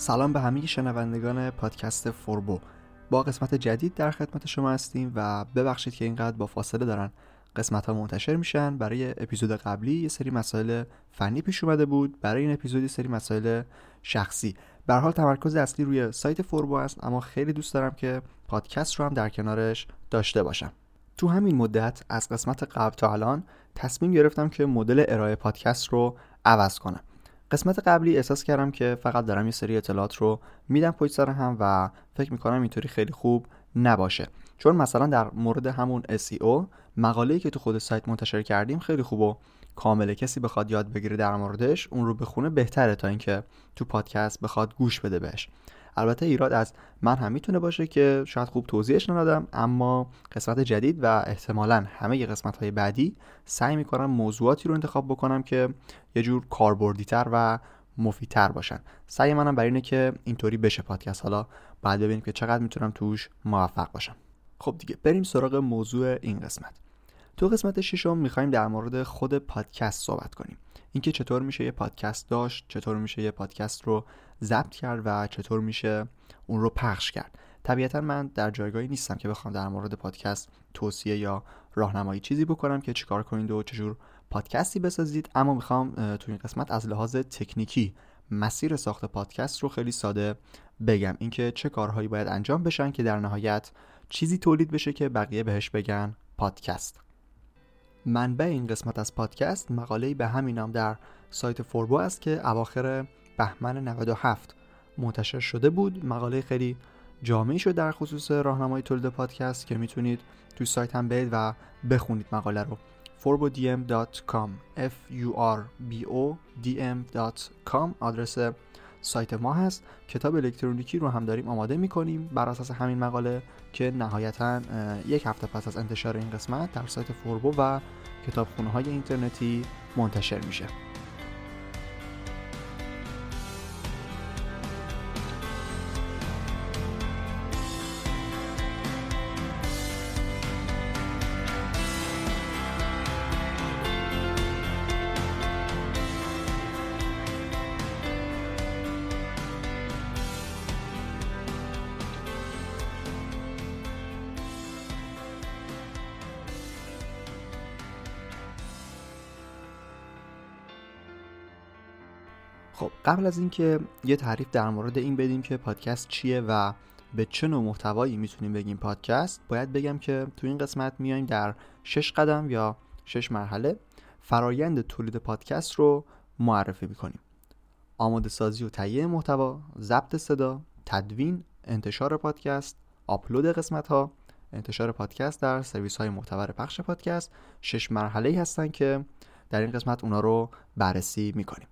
سلام به همه شنوندگان پادکست فوربو. با قسمت جدید در خدمت شما هستیم و ببخشید که اینقدر با فاصله دارن. قسمت ها منتشر میشن. برای اپیزود قبلی یه سری مسائل فنی پیش اومده بود. برای این اپیزود یه سری مسائل شخصی. به حال تمرکز اصلی روی سایت فوربو است اما خیلی دوست دارم که پادکست رو هم در کنارش داشته باشم. تو همین مدت از قسمت قبل تا الان تصمیم گرفتم که مدل ارائه پادکست رو عوض کنم. قسمت قبلی احساس کردم که فقط دارم یه سری اطلاعات رو میدم پشت سر هم و فکر می‌کنم اینطوری خیلی خوب نباشه. چون مثلا در مورد همون SEO مقاله‌ای که تو خود سایت منتشر کردیم خیلی خوب و کامله کسی بخواد یاد بگیره در موردش اون رو بخونه بهتره تا اینکه تو پادکست بخواد گوش بده بهش. البته ایراد از من هم می‌تونه باشه که شاید خوب توضیحش ندادم اما قسمت جدید و احتمالا همه قسمت های بعدی سعی می‌کنم موضوعاتی رو انتخاب بکنم که یه جور کاربردیتر و مفیدتر باشن. سعی منم بر اینه که اینطوری بشه پادکست. حالا بعد ببینیم که چقدر می‌تونم توش موفق باشم. خب دیگه بریم سراغ موضوع این قسمت. تو قسمت ششم می‌خوایم در مورد خود پادکست صحبت کنیم. اینکه چطور میشه یه پادکست داشت چطور میشه یه پادکست رو ضبط کرد و چطور میشه اون رو پخش کرد. طبیعتا من در جایگاهی نیستم که بخوام در مورد پادکست توصیه یا راهنمایی چیزی بکنم که چیکار کنید و چجور پادکستی بسازید. اما می‌خوام تو این قسمت از لحاظ تکنیکی مسیر ساخت پادکست رو خیلی ساده بگم. اینکه چه کارهایی باید انجام بشن که در نهایت چیزی تولید بشه که بقیه بهش بگن پادکست. منبع این قسمت از پادکست مقاله‌ای به همین نام در سایت فوربو است که اواخر بهمن 97 منتشر شده بود. مقاله خیلی جامعی شد در خصوص راهنمای تولید پادکست که می‌تونید توی سایت هم برید و بخونید مقاله رو. forbodm.com f u r b o d m.com آدرس سایت ما هست. کتاب الکترونیکی رو هم داریم آماده می‌کنیم. بر اساس همین مقاله که نهایتا یک هفته پس از انتشار این قسمت در سایت فوربو و کتابخونه های اینترنتی منتشر میشه. خب قبل از اینکه یه تعریف در مورد این بدیم که پادکست چیه و به چه نوع محتوایی می‌تونیم بگیم پادکست باید بگم که تو این قسمت میایم در شش قدم یا شش مرحله فرایند تولید پادکست رو معرفی می‌کنیم. آماده سازی و تهیه محتوا ضبط صدا تدوین انتشار پادکست آپلود قسمت ها انتشار پادکست در سرویس های معتبر پخش پادکست شش مرحله هستن که در این قسمت اونا رو بررسی می‌کنیم.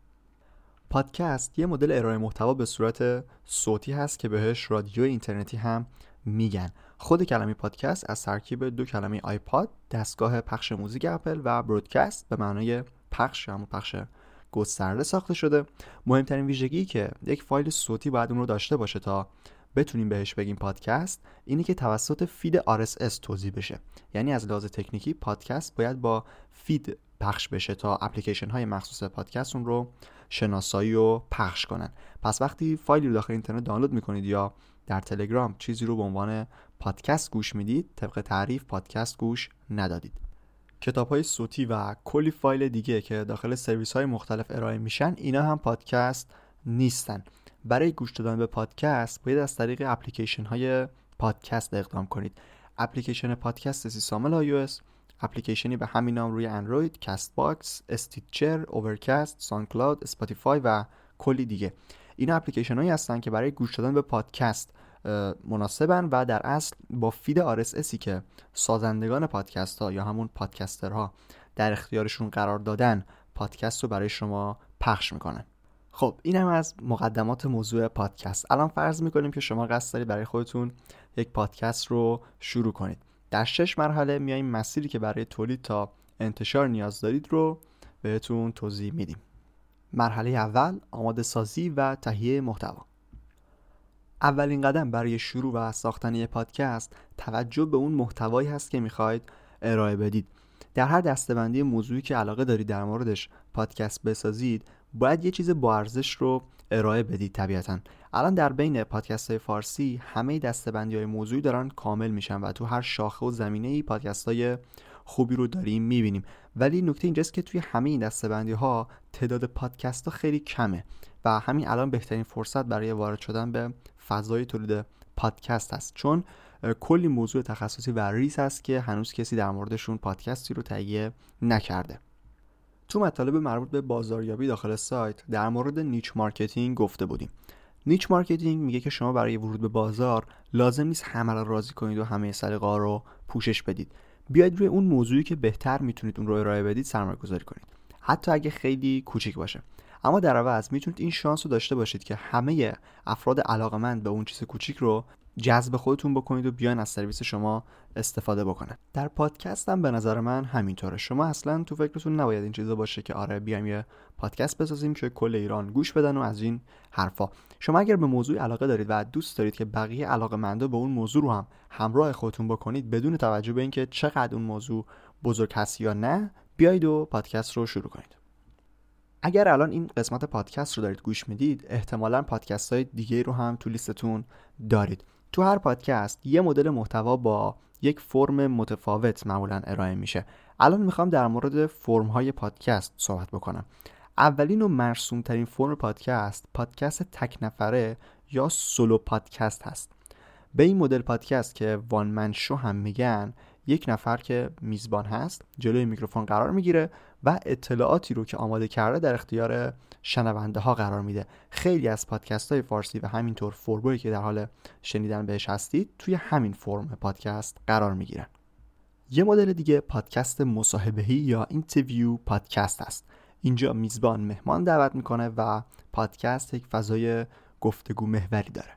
پادکست یه مدل ارائه محتوا به صورت صوتی هست که بهش رادیو اینترنتی هم میگن. خود کلمه پادکست از ترکیب دو کلمه آیپاد دستگاه پخش موزیک اپل و broadcast به معنای پخش یا پخش گسترده ساخته شده. مهمترین ویژگی که یک فایل صوتی باید اون رو داشته باشه تا بتونیم بهش بگیم پادکست اینه که توسط feed RSS توزیع بشه. یعنی از لحاظ تکنیکی پادکست باید با feed پخش بشه تا اپلیکیشن های مخصوص پادکست اون رو شناسایی و پخش کنن. پس وقتی فایلی رو داخل اینترنت دانلود می‌کنید یا در تلگرام چیزی رو به عنوان پادکست گوش می‌دید طبق تعریف پادکست گوش ندادید. کتاب های صوتی و کلی فایل دیگه که داخل سرویس های مختلف ارائه میشن اینا هم پادکست نیستن. برای گوش دادن به پادکست باید از طریق اپلیکیشن های پادکست اقدام کنید. اپلیکیشن پادکست سیسامل iOS اپلیکیشنی به همین نام روی اندروید، Castbox، Stitcher، Overcast، SoundCloud، Spotify و کلی دیگه. این اپلیکیشن هایی هستن که برای گوش دادن به پادکست مناسبن و در اصل با feed RSS ی که سازندگان پادکست ها یا همون پادکسترها در اختیارشون قرار دادن پادکست رو برای شما پخش می‌کنن. خب این هم از مقدمات موضوع پادکست. الان فرض می‌کنیم که شما قصد دارید برای خودتون یک پادکست رو شروع کنید. در شش مرحله میایم مسیری که برای تولید تا انتشار نیاز دارید رو بهتون توضیح میدیم. مرحله اول آماده سازی و تهیه محتوا. اولین قدم برای شروع و ساختن یک پادکست توجه به اون محتوایی هست که می‌خواید ارائه بدید. در هر دستبندی موضوعی که علاقه دارید در موردش پادکست بسازید باید یه چیز با ارزش رو ارائه بدید طبیعتا. الان در بین پادکست های فارسی همه دستبندی های موضوعی دارن کامل میشن و تو هر شاخه و زمینه ای پادکست های خوبی رو داریم می‌بینیم. ولی نکته اینجاست که توی همه این دستبندی ها تعداد پادکست ها خیلی کمه و همین الان بهترین فرصت برای وارد شدن به فضای تولید پادکست هست. چون کلی موضوع تخصصی و ریز هست که هنوز کسی در موردشون پادکستی رو تهیه نکرده. تو مطالب مربوط به بازاریابی داخل سایت در مورد niche marketing گفته بودیم. niche marketing میگه که شما برای ورود به بازار لازم نیست همه را راضی کنید و همه سلیقه رو پوشش بدید. بیاید روی اون موضوعی که بهتر می‌تونید اون رو ارائه بدید سرمایه گذاری کنید. حتی اگه خیلی کوچیک باشه. اما در عوض می‌تونید این شانس رو داشته باشید که همه افراد علاقمند به اون چیز کوچیک رو جذب خودتون بکنید و بیاین از سرویس شما استفاده بکنن. در پادکست هم به نظر من همینطوره. شما اصلا تو فکرتون نباید این چیزا باشه که آره بیایم یه پادکست بسازیم که کل ایران گوش بدن و از این حرفا. شما اگر به موضوع علاقه دارید و دوست دارید که بقیه علاقه منده به اون موضوع رو هم همراه خودتون بکنید بدون توجه به اینکه چقدر اون موضوع بزرگ هست یا نه بیایید و پادکست رو شروع کنید. اگر الان این قسمت پادکست رو دارید گوش می‌دید احتمالا پادکست های دیگه رو هم تو لیستتون دارید. تو هر پادکست یه مدل محتوا با یک فرم متفاوت معمولا ارائه میشه. الان می‌خوام در مورد فرم های پادکست صحبت بکنم. اولین و مرسوم ترین فرم پادکست پادکست تک نفره یا سولو پادکست هست. به این مدل پادکست که وان من شو هم میگن یک نفر که میزبان هست جلوی میکروفون قرار می‌گیره و اطلاعاتی رو که آماده کرده در اختیار شنونده ها قرار میده. خیلی از پادکست های فارسی و همینطور فوربوی که در حال شنیدن بهش هستید توی همین فرم پادکست قرار می‌گیرن. یه مدل دیگه پادکست مصاحبه‌ای یا interview podcast است. اینجا میزبان مهمان دعوت می‌کنه و پادکست یک فضای گفتگو محوری داره.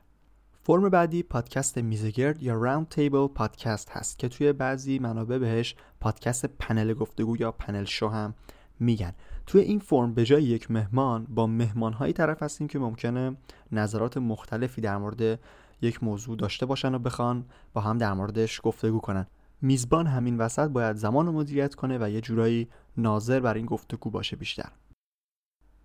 فرم بعدی پادکست میزگرد یا round table podcast هست که توی بعضی منابع بهش پادکست پنل گفتگو یا panel show هم میگن. توی این فرم به جای یک مهمان با مهمان هایی طرف هستیم که ممکنه نظرات مختلفی در مورد یک موضوع داشته باشن و بخوان با هم در موردش گفتگو کنن. میزبان همین وسط باید زمان رو مدیریت کنه و یه جورایی ناظر بر این گفتگو باشه بیشتر.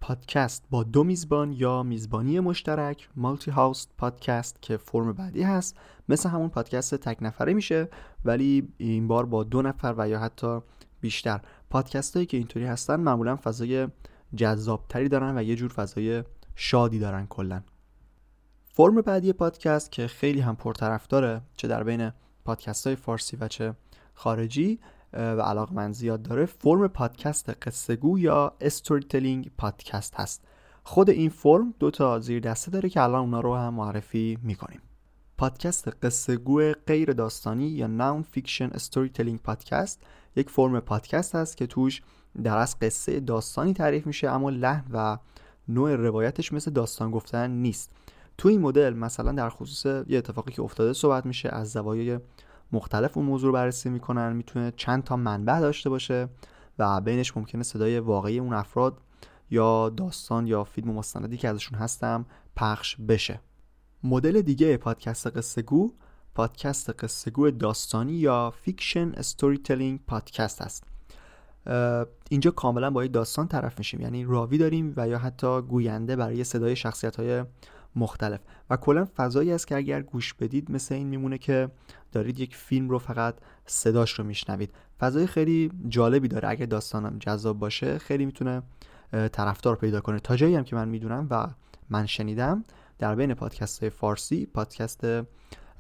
پادکست با دو میزبان یا میزبانی مشترک مالتی هاوست پادکست که فرم بعدی هست. مثل همون پادکست تک نفره میشه ولی این بار با دو نفر و یا حتی بیشتر. پادکست هایی که اینطوری هستن معمولا فضای جذابتری دارن و یه جور فضای شادی دارن کلا. فرم بعدی پادکست که خیلی هم پرطرفداره چه در بین پادکست های فارسی و چه خارجی و علاقه من زیاد داره فرم پادکست قصه یا استوری تلینگ پادکست هست. خود این فرم دو تا زیر دسته داره که الان اونا رو هم معرفی می‌کنیم. پادکست قصه گو غیر داستانی یا non-fiction storytelling podcast یک فرم پادکست هست که توش در از قصه داستانی تعریف میشه اما لحن و نوع روایتش مثل داستان گفتن نیست. تو این مدل مثلا در خصوص یه اتفاقی که افتاده صحبت میشه از زوایای مختلف اون موضوع رو بررسی می‌کنن می‌تونه چند تا منبع داشته باشه و بینش ممکنه صدای واقعی اون افراد یا داستان یا فیلم مستندی که ازشون هستم پخش بشه. مدل دیگه پادکست قصه گو پادکست قصه گو داستانی یا fiction storytelling podcast هست اینجا کاملا با داستان طرف میشیم. یعنی راوی داریم و یا حتی گوینده برای صدای شخصیت های مختلف. و کلا فضایی است که اگر گوش بدید مثل این میمونه که دارید یک فیلم رو فقط صداش رو میشنوید. فضای خیلی جالبی داره. اگر داستانم جذاب باشه خیلی می‌تونه طرفدار پیدا کنه. تا جایی هم که من می‌دونم و من شنیدم در بین پادکست فارسی پادکست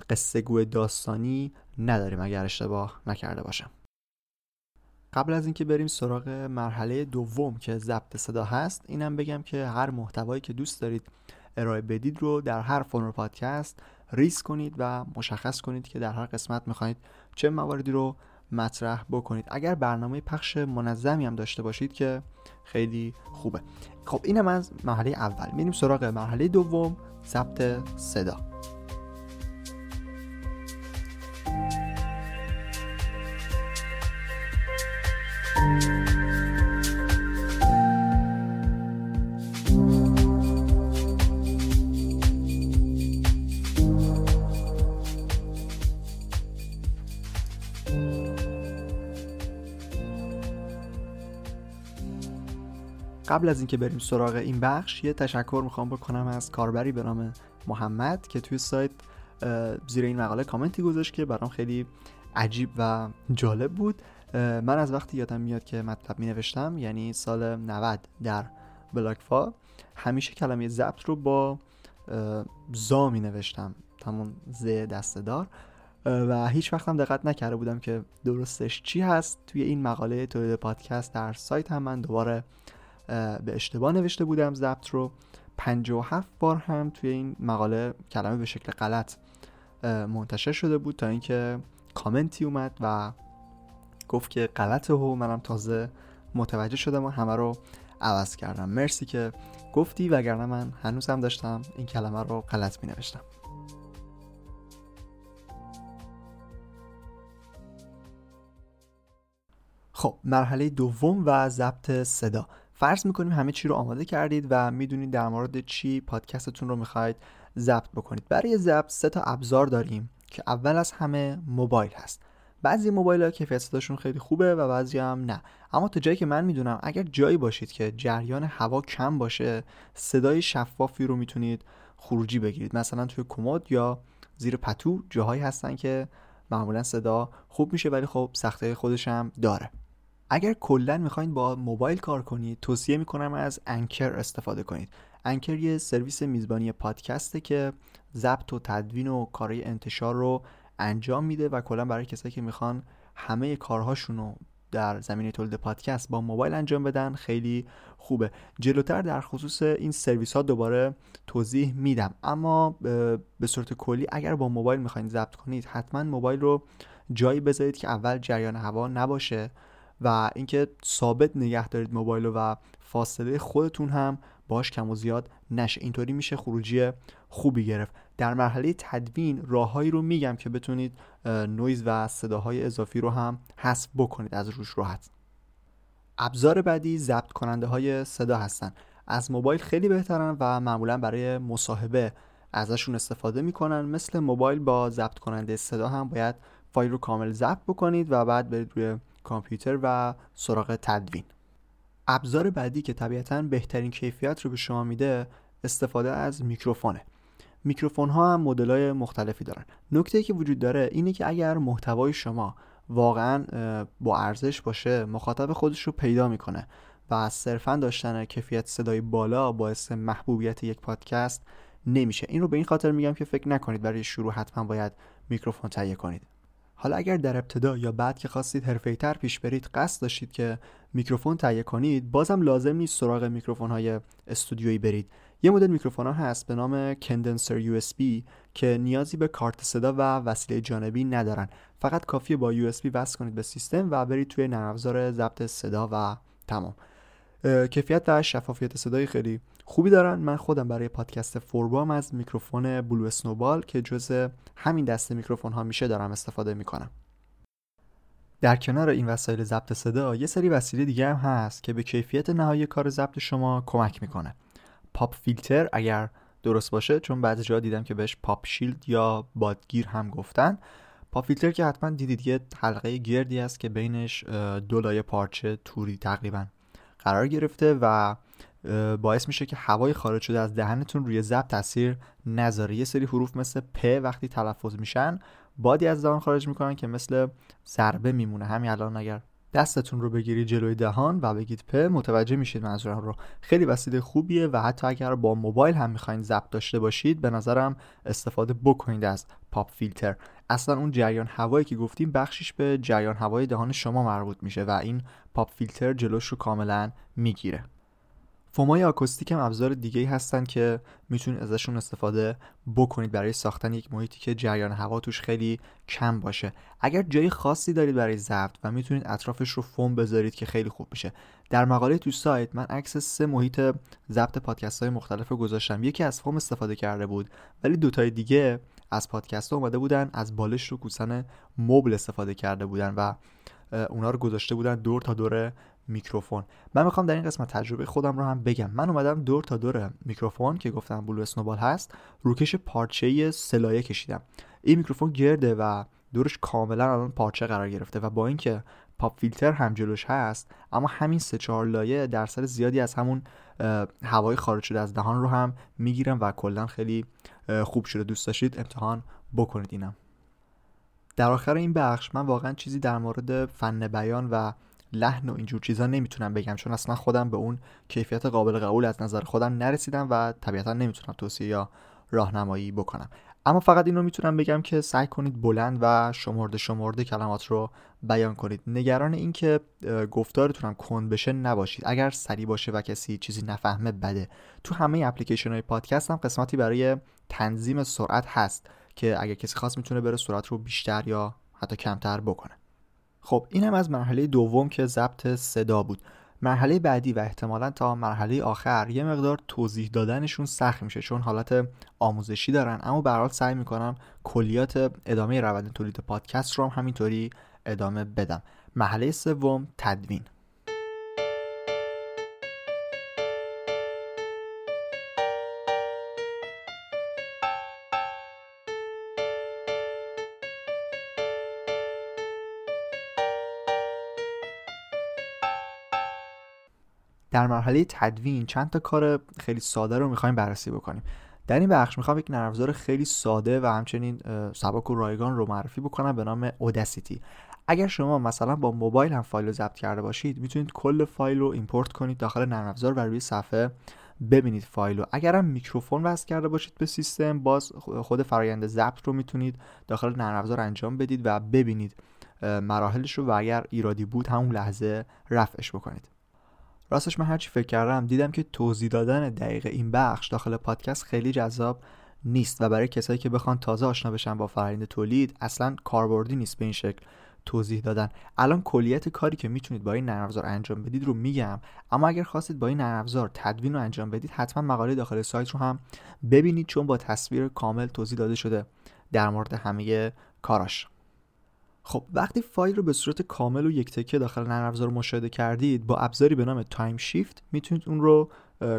قصه گوی داستانی نداریم اگر اشتباه نکرده باشم. قبل از اینکه بریم سراغ مرحله دوم که ضبط صدا هست اینم بگم که هر محتوایی که دوست دارید ارائه بدید رو در هر فرم پادکست ریس کنید و مشخص کنید که در هر قسمت می‌خواهید چه مواردی رو مطرح بکنید. اگر برنامه پخش منظمی هم داشته باشید که خیلی خوبه. خب اینم از مرحله اول. میریم سراغ مرحله دوم ثبت صدا. قبل از اینکه بریم سراغ این بخش یه تشکر می‌خوام بکنم از کاربری به نام محمد که توی سایت زیر این مقاله کامنتی گذاشت که برام خیلی عجیب و جالب بود. من از وقتی یادم میاد که مطلب می نوشتم یعنی سال 90 در بلاکفا همیشه کلمه ضبط رو با زا می نوشتم همون ز دستدار و هیچ وقتم دقت نکرده بودم که درستش چی هست. توی این مقاله تولید پادکست در سایت هم من دوباره به اشتباه نوشته بودم ضبط رو. 57 بار هم توی این مقاله کلمه به شکل غلط منتشر شده بود تا اینکه کامنتی اومد و گفت که غلطه و منم تازه متوجه شدم و همه رو عوض کردم. مرسی که گفتی وگرنه من هنوز هم داشتم این کلمه رو غلط می نوشتم خب مرحله دوم و ضبط صدا. فرض می‌کنیم همه چی رو آماده کردید و می‌دونید در مورد چی پادکستتون رو می‌خواید ضبط بکنید. برای ضبط سه تا ابزار داریم که اول از همه موبایل هست. بعضی موبایل ها کیفیت صداشون خیلی خوبه و بعضی هم نه. اما تا جایی که من می‌دونم اگر جایی باشید که جریان هوا کم باشه صدای شفافی رو می‌تونید خروجی بگیرید. مثلا توی کمد یا زیر پتو جاهایی هستن که معمولا صدا خوب میشه ولی خب سخته خودش هم داره. اگر کلا می‌خواین با موبایل کار کنید توصیه می‌کنم از انکر استفاده کنید. انکر یه سرویس میزبانی پادکسته که ضبط و تدوین و کارهای انتشار رو انجام میده و کلا برای کسایی که می‌خوان همه کارهاشون رو در زمینه تولید پادکست با موبایل انجام بدن خیلی خوبه. جلوتر در خصوص این سرویس ها دوباره توضیح میدم. اما به صورت کلی اگر با موبایل می‌خواین ضبط کنید حتما موبایل رو جایی بذارید که اول جریان هوا نباشه. و اینکه ثابت نگه دارید موبایل و فاصله خودتون هم باش کم و زیاد نشه. اینطوری میشه خروجی خوبی گرفت. در مرحله تدوین راههایی رو میگم که بتونید نویز و صداهای اضافی رو هم حذف بکنید. از روش راحت. ابزار بعدی ضبط کننده های صدا هستن. از موبایل خیلی بهترن و معمولا برای مصاحبه ازشون استفاده می‌کنن. مثل موبایل با ضبط کننده صدا هم باید فایل رو کامل ضبط بکنید و بعد برید روی کامپیوتر و سراغ تدوین. ابزار بعدی که طبیعتا بهترین کیفیت رو به شما میده استفاده از میکروفونه. میکروفون ها هم مدل های مختلفی دارن. نکته که وجود داره اینه که اگر محتوای شما واقعا با ارزش باشه مخاطب خودش رو پیدا می‌کنه و صرفا داشتن کیفیت صدای بالا باعث محبوبیت یک پادکست نمیشه. این رو به این خاطر میگم که فکر نکنید برای شروع حتما باید میکروفون تهیه کنید. حالا اگر در ابتدا یا بعد که خواستید تر پیش برید قصد داشتید که میکروفون تهیه کنید بازم لازم نیست سراغ میکروفون های استودیویی برید. یه مدل میکروفون ها هست به نام condenser USB که نیازی به کارت صدا و وسیله جانبی ندارن. فقط کافیه با USB وصل کنید به سیستم و برید توی نرم ضبط صدا و تمام. کیفیت و شفافیت صدای خیلی خوبی دارن. من خودم برای پادکست فوربام از میکروفون Blue Snowball که جز همین دسته میکروفون ها میشه دارم استفاده می‌کنم. در کنار این وسایل ضبط صدا یه سری وسیله دیگه هم هست که به کیفیت نهایی کار ضبط شما کمک می‌کنه. pop filter اگر درست باشه چون بعضی جا دیدم که بهش pop shield یا بادگیر هم گفتن. pop filter که حتما دیدید یه حلقه گردی است که بینش دو لایه پارچه توری تقریبا. قرار گرفته و باعث میشه که هوای خارج شده از دهنتون روی ضبط تاثیر نذاره. یه سری حروف مثل پ وقتی تلفظ میشن بادی از دهان خارج می‌کنن که مثل ضربه میمونه. همین الان اگر دستتون رو بگیرید جلوی دهان و بگید پ متوجه میشید منظورم رو. خیلی وسیله خوبیه و حتی اگر با موبایل هم می‌خواین ضبط داشته باشید به نظرم استفاده بکنید از پاپ فیلتر. اصلا اون جریان هوایی که گفتیم بخشش به جریان هوای دهان شما مربوط میشه و این پاپ فیلتر جلوش رو کاملا می‌گیره. فومای آکوستیک هم ابزار دیگه هستن که می‌تونید ازشون استفاده بکنید برای ساختن یک محیطی که جریان هوا توش خیلی کم باشه. اگر جای خاصی دارید برای ضبط و می‌تونید اطرافش رو فوم بذارید که خیلی خوب میشه. در مقاله تو سایت من عکس سه محیط ضبط پادکست های مختلف رو گذاشتم. یکی از فوم استفاده کرده بود ولی دوتای دیگه از پادکسترها اومده بودن از بالش رو کوسن مبل استفاده کرده بودن و اونا رو گذاشته بودن دور تا دور میکروفون. من می‌خوام در این قسمت تجربه خودم رو هم بگم. من اومدم دور تا دور میکروفون که گفتم Blue Snowball هست روکش پارچه سه لایه کشیدم. این میکروفون گرده و دورش کاملا الان پارچه قرار گرفته و با اینکه pop filter هم جلوش هست اما همین سه چهار لایه درصد زیادی از همون هوای خارج شده از دهان رو هم می‌گیرم و کلا خیلی خوب شده. دوست داشتید؟ امتحان بکنید اینم. در آخر این بخش من واقعا چیزی در مورد فن بیان و لحن و اینجور چیزا نمی‌تونم بگم چون اصلا خودم به اون کیفیت قابل قبول از نظر خودم نرسیدم و طبیعتا نمی‌تونم توصیه یا راهنمایی بکنم. اما فقط اینو می‌تونم بگم که سعی کنید بلند و شمرده شمرده کلمات رو بیان کنید. نگران اینکه گفتارتونم کند بشه نباشید. اگر سری باشه و کسی چیزی نفهمه بده. تو همه اپلیکیشن های پادکست هم قسمتی برای تنظیم سرعت هست که اگر کسی خواست می‌تونه بره سرعت رو بیشتر یا حتی کمتر بکنه. خب این هم از مرحله دوم که ضبط صدا بود. مرحله بعدی و احتمالا تا مرحله آخر یه مقدار توضیح دادنشون سخت میشه چون حالت آموزشی دارن. اما به سعی می‌کنم کلیات ادامه روند تولید پادکست رو هم همینطوری ادامه بدم. مرحله سوم تدوین. در مرحله تدوین چند تا کار خیلی ساده رو می‌خوایم بررسی بکنیم. در این بخش می‌خوام یک نرم خیلی ساده و همچنین سبک و رایگان رو معرفی بکنم به نام Audacity اگر شما مثلا با موبایل هم فایل رو ضبط کرده باشید می‌تونید کل فایل رو import کنید داخل نرم افزار و روی صفحه ببینید فایل رو. اگر هم میکروفون وصل کرده باشید به سیستم باز خود فرایند ضبط رو می‌تونید داخل نرم افزار انجام بدید و ببینید مراحلش رو و اگر ایرادی بود همون لحظه رفعش بکنید. راستش من هرچی فکر کردم دیدم که توضیح دادن دقیق این بخش داخل پادکست خیلی جذاب نیست و برای کسایی که بخوان تازه آشنا بشن با فرآیند تولید اصلا کاربردی نیست به این شکل توضیح دادن. الان کلیت کاری که می‌تونید با این نرم افزار انجام بدید رو میگم اما اگر خواستید با این نرم افزار تدوین رو انجام بدید حتما مقاله داخل سایت رو هم ببینید چون با تصویر کامل توضیح داده شده در مورد همه کاراش. خب وقتی فایل رو به صورت کامل و یک تکه داخل نرم افزار مشاهده کردید با ابزاری به نام time shift می‌تونید اون رو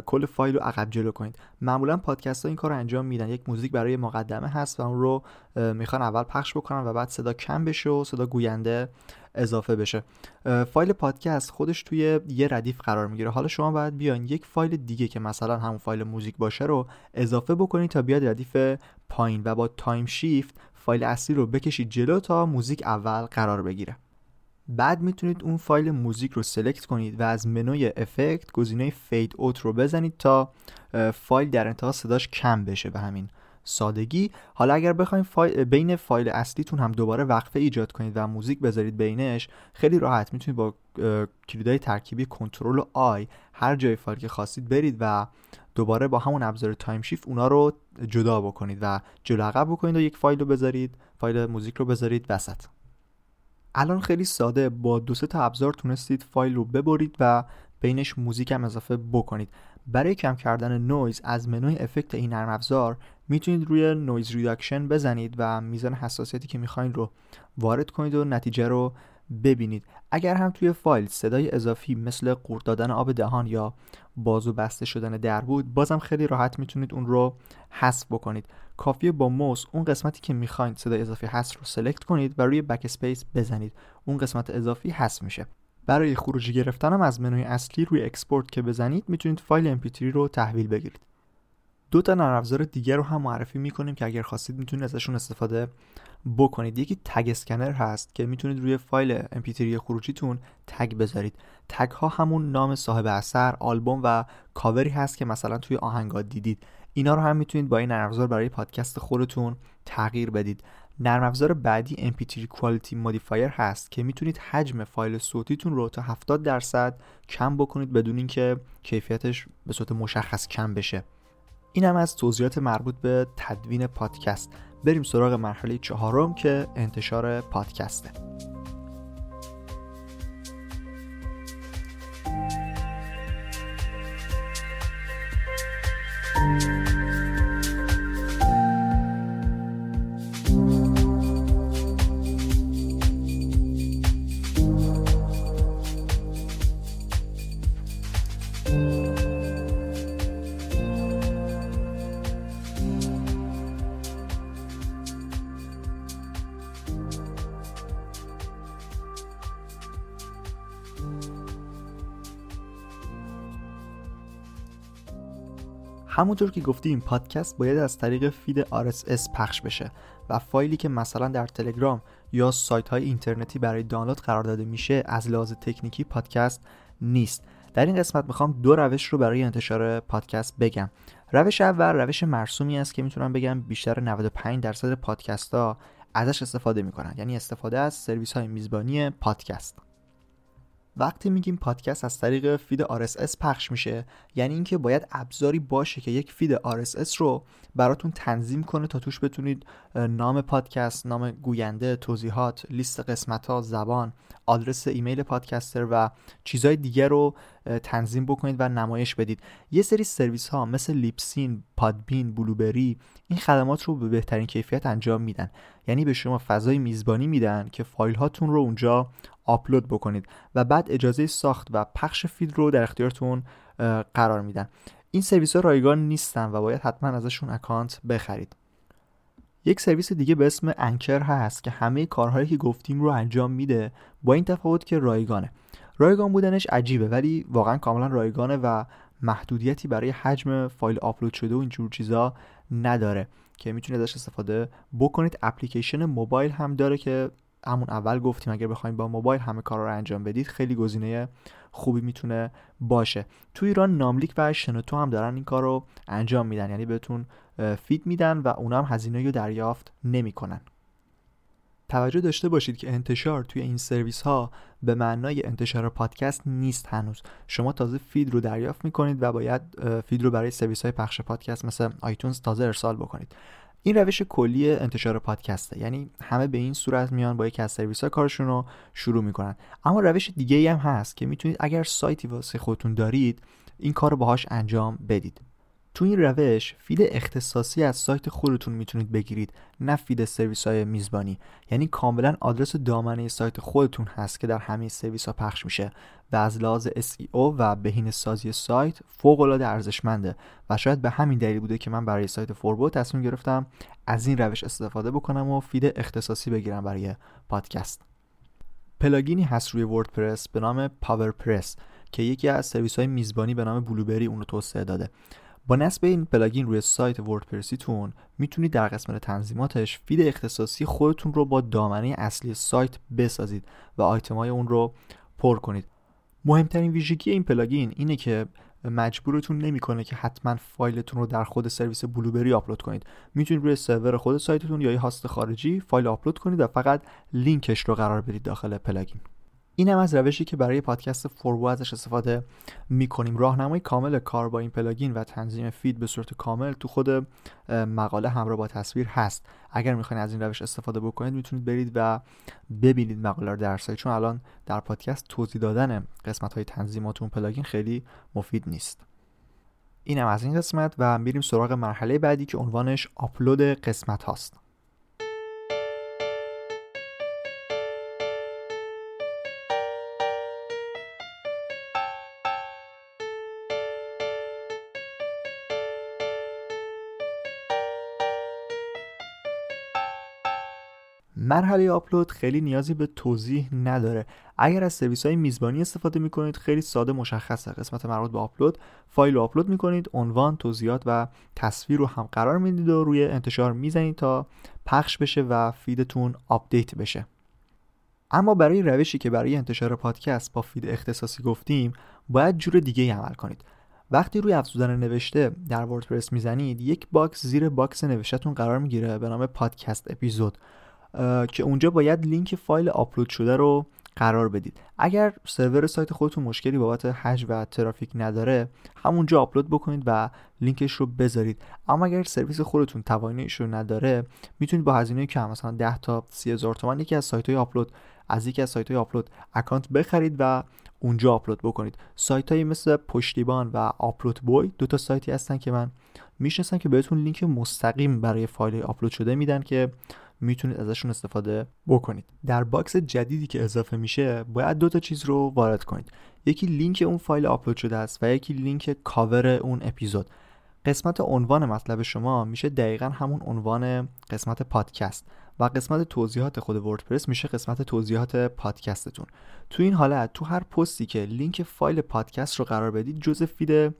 کل فایل رو عقب جلو کنید. معمولا پادکست ها این کار رو انجام میدن. یک موزیک برای مقدمه هست و اون رو می‌خوان اول پخش بکنن و بعد صدا کم بشه و صدا گوینده اضافه بشه. فایل پادکست خودش توی یه ردیف قرار می‌گیره. حالا شما باید بیان یک فایل دیگه که مثلا همون فایل موزیک باشه رو اضافه بکنید تا بیاد ردیف پایین و با time shift فایل اصلی رو بکشید جلو تا موزیک اول قرار بگیره. بعد می‌تونید اون فایل موزیک رو select کنید و از منوی effect گزینه fade out رو بزنید تا فایل در انتها صداش کم بشه به همین سادگی. حالا اگر بخواید فایل بین فایل اصلیتون هم دوباره وقفه ایجاد کنید و موزیک بذارید بینش خیلی راحت می‌تونید با کلیدهای ترکیبی کنترل و I هر جای فایل که خواستید برید و دوباره با همون ابزار time shift اونا رو جدا بکنید و جلو عقب بکنید و یک فایل رو بذارید فایل موزیک رو بذارید وسط. الان خیلی ساده با دو سه تا ابزار تونستید فایل رو ببرید و بینش موزیک هم اضافه بکنید. برای کم کردن نویز از منوی effect این نرم افزار می‌تونید روی noise reduction بزنید و میزان حساسیتی که می‌خواین رو وارد کنید و نتیجه رو ببینید. اگر هم توی فایل صدای اضافی مثل قورت دادن آب دهان یا باز و بسته شدن در بود بازم خیلی راحت می‌تونید اون رو حذف بکنید. کافیه با موس اون قسمتی که می‌خواین صدای اضافی حذف رو select کنید و روی backspace بزنید. اون قسمت اضافی حذف میشه. برای خروجی گرفتن از منوی اصلی روی export که بزنید می‌تونید فایل mp3 رو تحویل بگیرید. دو تا نرم افزار دیگر رو هم معرفی می‌کنیم که اگر خواستید می‌تونید ازشون استفاده بکنید. یکی TagScanner هست که می‌تونید روی فایل mp3 خروجیتون تگ بذارید. تگ ها همون نام صاحب اثر آلبوم و کاوری هست که مثلا توی آهنگات دیدید. اینا رو هم می‌تونید با این نرم افزار برای پادکست خودتون تغییر بدید. نرم افزار بعدی mp3 quality modifier هست که می‌تونید حجم فایل صوتیتون رو تا 70 درصد کم بکنید بدون اینکه کیفیتش به صورت مشخص کم بشه. این هم از توضیحات مربوط به تدوین پادکست. بریم سراغ مرحله چهارم که انتشار پادکسته. همونطور که گفتیم پادکست باید از طریق feed RSS پخش بشه و فایلی که مثلا در تلگرام یا سایت های اینترنتی برای دانلود قرار داده میشه از لحاظ تکنیکی پادکست نیست. در این قسمت می‌خوام دو روش رو برای انتشار پادکست بگم. روش اول روش مرسومی است که می‌تونم بگم بیشتر 95 درصد پادکست ها ازش استفاده می‌کنن. یعنی استفاده از سرویس های میزبانی پادکست. وقتی میگیم پادکست از طریق feed RSS پخش میشه یعنی اینکه باید ابزاری باشه که یک feed RSS رو براتون تنظیم کنه تا توش بتونید نام پادکست، نام گوینده، توضیحات، لیست قسمت ها، زبان، آدرس ایمیل پادکستر و چیزهای دیگر رو تنظیم بکنید و نمایش بدید. یه سری سرویس ها مثل Libsyn، Podbean، Blubrry این خدمات رو به بهترین کیفیت انجام میدن. یعنی به شما فضای میزبانی میدن که فایل هاتون رو اونجا آپلود بکنید و بعد اجازه ساخت و پخش feed رو در اختیارتون قرار میدن. این سرویس ها رایگان نیستن و باید حتما ازشون اکانت بخرید. یک سرویس دیگه به اسم Anchor هست که همه کارهایی که گفتیم رو انجام میده با این تفاوت که رایگانه. رایگان بودنش عجیبه ولی واقعا کاملا رایگانه و محدودیتی برای حجم فایل آپلود شده و اینجور چیزا نداره که می‌تونید ازش استفاده بکنید. اپلیکیشن موبایل هم داره که همون اول گفتیم اگر بخواید با موبایل همه کارا رو انجام بدید خیلی گزینه خوبی می‌تونه باشه. تو ایران ناملیک و شنوتو هم دارن این کار رو انجام میدن یعنی بهتون feed میدن و اونا هم هزینه رو دریافت نمی‌کنن. توجه داشته باشید که انتشار توی این سرویس ها به معنای انتشار پادکست نیست هنوز. شما تازه feed رو دریافت می‌کنید و باید feed رو برای سرویس های پخش پادکست مثل iTunes تازه ارسال بکنید. این روش کلی انتشار پادکسته. یعنی همه به این صورت میان با یکی از سرویس ها کارشون رو شروع می‌کنن. اما روش دیگه ای هم هست که می‌تونید اگر سایتی واسه خودتون دارید این کار رو باهاش انجام بدید. تو این روش feed اختصاصی از سایت خودتون می‌تونید بگیرید نه feed سرویس های میزبانی. یعنی کاملا آدرس دامنه سایت خودتون هست که در همه سرویس ها پخش میشه و از لحاظ SEO و بهینه سازی سایت فوق العاده ارزشمنده و شاید به همین دلیل بوده که من برای سایت فوربو تصمیم گرفتم از این روش استفاده بکنم و feed اختصاصی بگیرم برای پادکست. پلاگینی هست روی وردپرس به نام PowerPress که یکی از سرویس های میزبانی به نام Blubrry اون رو توسعه داده. با نصب این پلاگین روی سایت وردپرسیتون می‌تونید در قسمت تنظیماتش feed اختصاصی خودتون رو با دامنه اصلی سایت بسازید و آیتمای اون رو پر کنید. مهمترین ویژگی این پلاگین اینه که مجبورتون نمی‌کنه که حتما فایلتون رو در خود سرویس Blubrry آپلود کنید. می‌تونید روی سرور خود سایتتون یا یه هاست خارجی فایل آپلود کنید و فقط لینکش رو قرار بدید داخل پلاگین. این هم از روشی که برای پادکست فوربو ازش استفاده می‌کنیم. راهنمای کامل کار با این پلاگین و تنظیم feed به صورت کامل تو خود مقاله همراه با تصویر هست. اگر می‌خواین از این روش استفاده بکنید می‌تونید برید و ببینید مقاله رو در سایت چون الان در پادکست توضیح دادن قسمت های تنظیمات اون پلاگین خیلی مفید نیست. این هم از این قسمت و میریم سراغ مرحله بعدی که عنوانش آپلود قسمت هاست. مرحله آپلود خیلی نیازی به توضیح نداره. اگر از سرویس های میزبانی استفاده می‌کنید خیلی ساده مشخصه. قسمت مربوط به آپلود فایل رو آپلود می‌کنید عنوان توضیحات و تصویر رو هم قرار می‌دید و روی انتشار می‌زنید تا پخش بشه و feed تون آپدیت بشه. اما برای روشی که برای انتشار پادکست با feed اختصاصی گفتیم باید جور دیگه عمل کنید. وقتی روی افزودن نوشته در وردپرس می‌زنید یک box زیر box نوشتهتون قرار می‌گیره به نام podcast episode. که اونجا باید لینک فایل آپلود شده رو قرار بدید. اگر سرور سایت خودتون مشکلی بابت حجم و ترافیک نداره همونجا آپلود بکنید و لینکش رو بذارید. اما اگر سرویس خودتون تواناییش رو نداره می‌تونید با هزینه که مثلا 10 تا 30 هزار تومان یکی از سایت های آپلود از یکی از سایت های آپلود اکانت بخرید و اونجا آپلود بکنید. سایت های مثل پشتیبان و UploadBoy دو تا سایتی هستن که من می‌شناسم که بهتون لینک مستقیم برای فایل آپلود شده میدن که می‌تونید ازشون استفاده بکنید. در box جدیدی که اضافه میشه باید دو تا چیز رو وارد کنید. یکی لینک اون فایل آپلود شده است و یکی لینک کاور اون اپیزود. قسمت عنوان مطلب شما میشه دقیقا همون عنوان قسمت پادکست. و قسمت توضیحات خود WordPress میشه قسمت توضیحات پادکستتون. تو این حالت تو هر پستی که لینک فایل پادکست رو قرار بدید جزء feed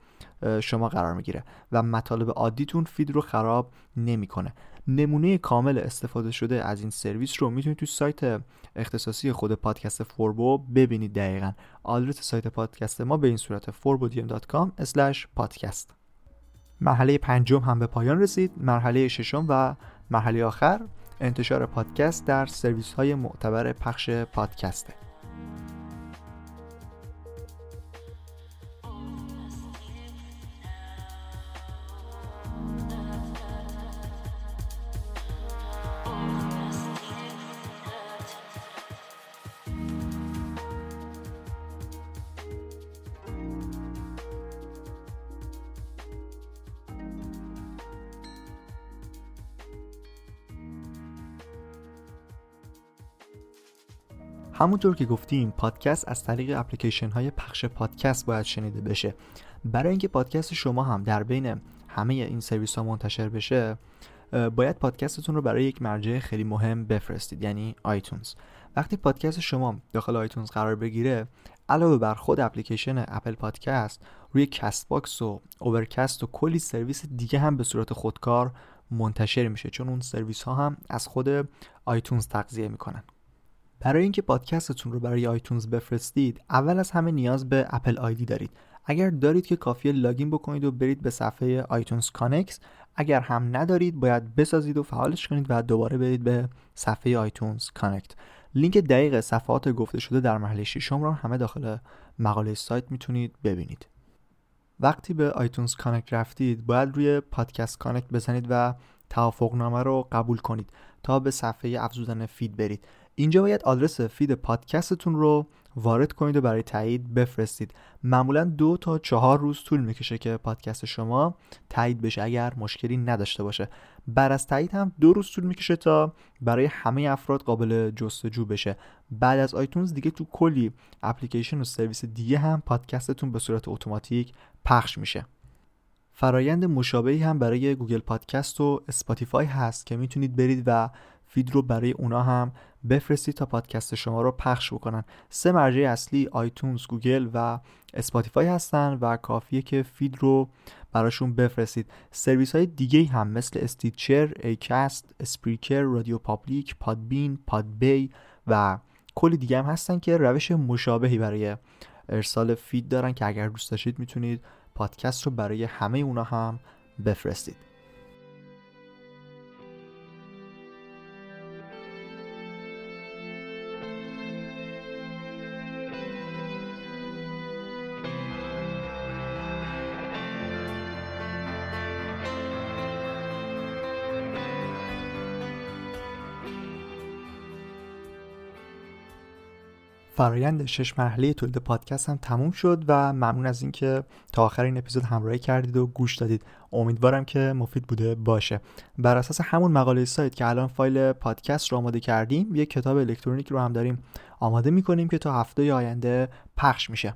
شما قرار می‌گیره و مطالب عادیتون feed رو خراب نمی‌کنه. نمونه کامل استفاده شده از این سرویس رو می‌تونید تو سایت اختصاصی خود پادکست فوربو ببینید دقیقا. آدرس سایت پادکست ما به این صورت forbodium.com podcast. مرحله پنجم هم به پایان رسید. مرحله ششم و مرحله آخر. انتشار پادکست در سرویس های معتبر پخش پادکسته. همونطور که گفتیم پادکست از طریق اپلیکیشن های پخش پادکست باید شنیده بشه. برای اینکه پادکست شما هم در بین همه این سرویس ها منتشر بشه باید پادکستتون رو برای یک مرجع خیلی مهم بفرستید یعنی iTunes. وقتی پادکست شما داخل iTunes قرار بگیره علاوه بر خود اپلیکیشن Apple Podcasts روی Castbox و Overcast و کلی سرویس دیگه هم به صورت خودکار منتشر میشه چون اون سرویس ها هم از خود iTunes تغذیه می‌کنن. برای اینکه پادکستتون رو برای iTunes بفرستید اول از همه نیاز به Apple ID دارید. اگر دارید که کافیه login بکنید و برید به صفحه iTunes Connect. اگر هم ندارید باید بسازید و فعالش کنید و دوباره برید به صفحه iTunes Connect. لینک دقیق صفحات گفته شده در مرحله ششم رو همه داخل مقاله سایت می‌تونید ببینید. وقتی به iTunes Connect رفتید باید روی Podcasts Connect بزنید و توافقنامه رو قبول کنید. تا به صفحه افزودن feed برید. اینجا باید آدرس feed پادکستتون رو وارد کنید و برای تایید بفرستید. معمولا دو تا چهار روز طول می‌کشه که پادکست شما تایید بشه اگر مشکلی نداشته باشه. بعد از تایید هم دو روز طول می‌کشه تا برای همه افراد قابل جستجو بشه. بعد از iTunes دیگه تو کلی اپلیکیشن و سرویس دیگه هم پادکستتون به صورت اتوماتیک پخش میشه. فرایند مشابهی هم برای Google Podcasts و Spotify هست که می‌تونید برید و feed رو برای اونا هم بفرستید تا پادکست شما رو پخش بکنن. سه مرجع اصلی iTunes Google و Spotify هستن و کافیه که feed رو براشون بفرستید. سرویس های دیگه هم مثل Stitcher، Acast، Spreaker، RadioPublic، Podbean، Podbay و کلی دیگه هم هستن که روش مشابهی برای ارسال فید دارن که اگر دوست داشتید می‌تونید پادکست رو برای همه اونا هم بفرستید. فرایند شش مرحله تولید پادکست هم تموم شد و ممنون از اینکه تا آخر این اپیزود همراهی کردید و گوش دادید. امیدوارم که مفید بوده باشه. بر اساس همون مقاله سایت که الان فایل پادکست رو آماده کردیم یک کتاب الکترونیک رو هم داریم آماده می‌کنیم که تا هفته آینده پخش میشه.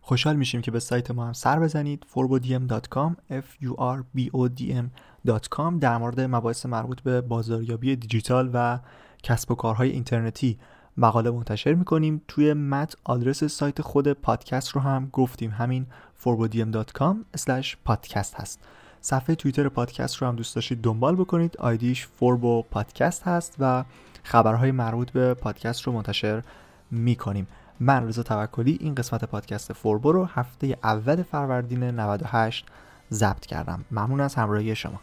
خوشحال میشیم که به سایت ما هم سر بزنید. forbodm.com f u r b o d m.com در مورد مباحث مربوط به بازاریابی دیجیتال و کسب و کارهای اینترنتی مقاله منتشر می‌کنیم. توی متن آدرس سایت خود پادکست رو هم گفتیم. همین forbodium.com پادکست هست. صفحه توییتر پادکست رو هم دوست داشتید دنبال بکنید. آیدیش فوربو پادکست هست و خبرهای مربوط به پادکست رو منتشر می‌کنیم. من رضا توکلی این قسمت پادکست فوربو رو هفته اول فروردین 98 ضبط کردم. ممنون از همراهی شما.